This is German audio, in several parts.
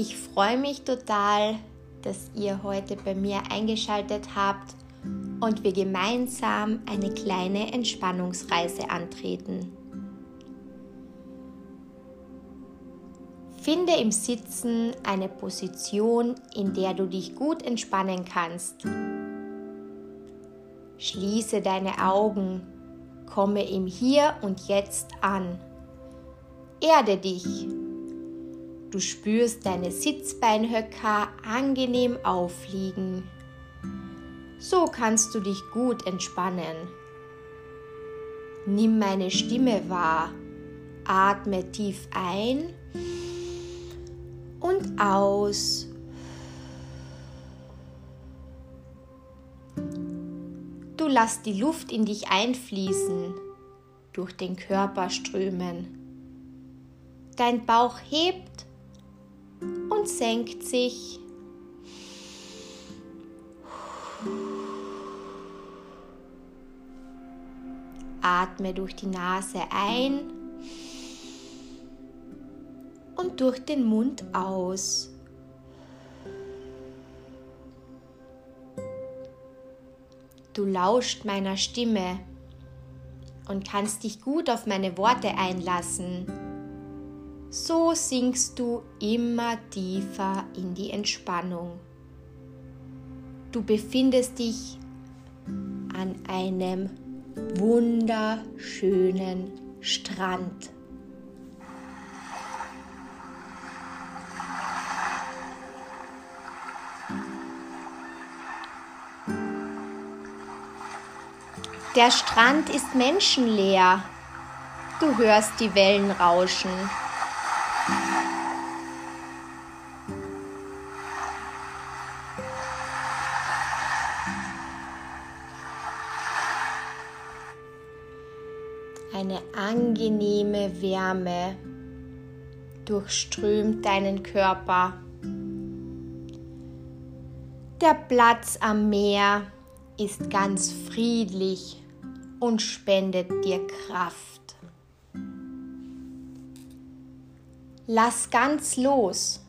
Ich freue mich total, dass ihr heute bei mir eingeschaltet habt und wir gemeinsam eine kleine Entspannungsreise antreten. Finde im Sitzen eine Position, in der du dich gut entspannen kannst. Schließe deine Augen, komme im Hier und Jetzt an. Erde dich. Du spürst deine Sitzbeinhöcker angenehm aufliegen. So kannst du dich gut entspannen. Nimm meine Stimme wahr. Atme tief ein und aus. Du lass die Luft in dich einfließen, durch den Körper strömen. Dein Bauch hebt und senkt sich. Atme durch die Nase ein und durch den Mund aus. Du lauscht meiner Stimme und kannst dich gut auf meine Worte einlassen. So sinkst du immer tiefer in die Entspannung. Du befindest dich an einem wunderschönen Strand. Der Strand ist menschenleer. Du hörst die Wellen rauschen. Eine angenehme Wärme durchströmt deinen Körper. Der Platz am Meer ist ganz friedlich und spendet dir Kraft. Lass ganz los.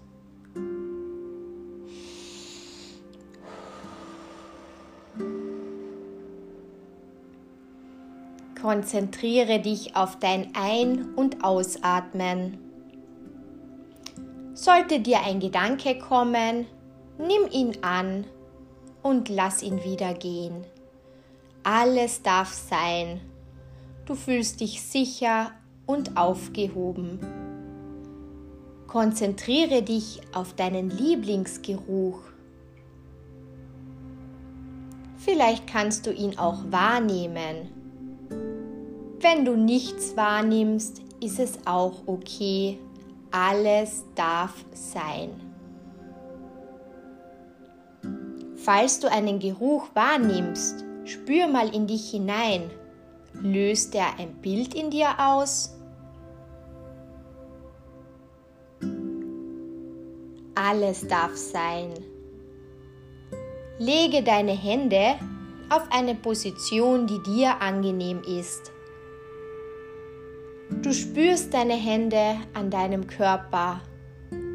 Konzentriere dich auf dein Ein- und Ausatmen. Sollte dir ein Gedanke kommen, nimm ihn an und lass ihn wieder gehen. Alles darf sein. Du fühlst dich sicher und aufgehoben. Konzentriere dich auf deinen Lieblingsgeruch. Vielleicht kannst du ihn auch wahrnehmen. Wenn du nichts wahrnimmst, ist es auch okay. Alles darf sein. Falls du einen Geruch wahrnimmst, spür mal in dich hinein. Löst er ein Bild in dir aus? Alles darf sein. Lege deine Hände auf eine Position, die dir angenehm ist. Du spürst deine Hände an deinem Körper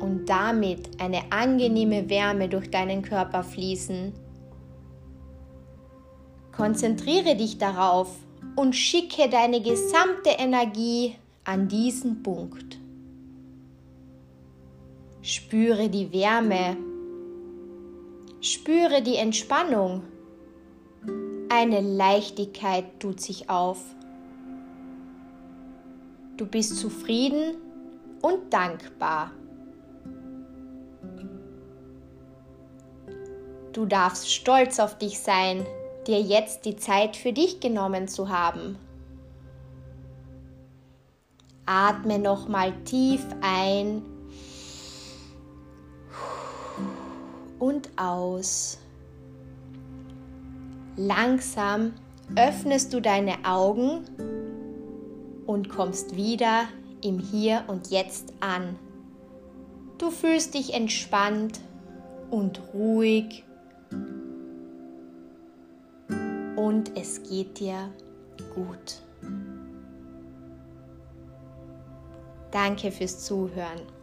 und damit eine angenehme Wärme durch deinen Körper fließen. Konzentriere dich darauf und schicke deine gesamte Energie an diesen Punkt. Spüre die Wärme, spüre die Entspannung. Eine Leichtigkeit tut sich auf. Du bist zufrieden und dankbar. Du darfst stolz auf dich sein, dir jetzt die Zeit für dich genommen zu haben. Atme nochmal tief ein und aus. Langsam öffnest du deine Augen und kommst wieder im Hier und Jetzt an. Du fühlst dich entspannt und ruhig und es geht dir gut. Danke fürs Zuhören.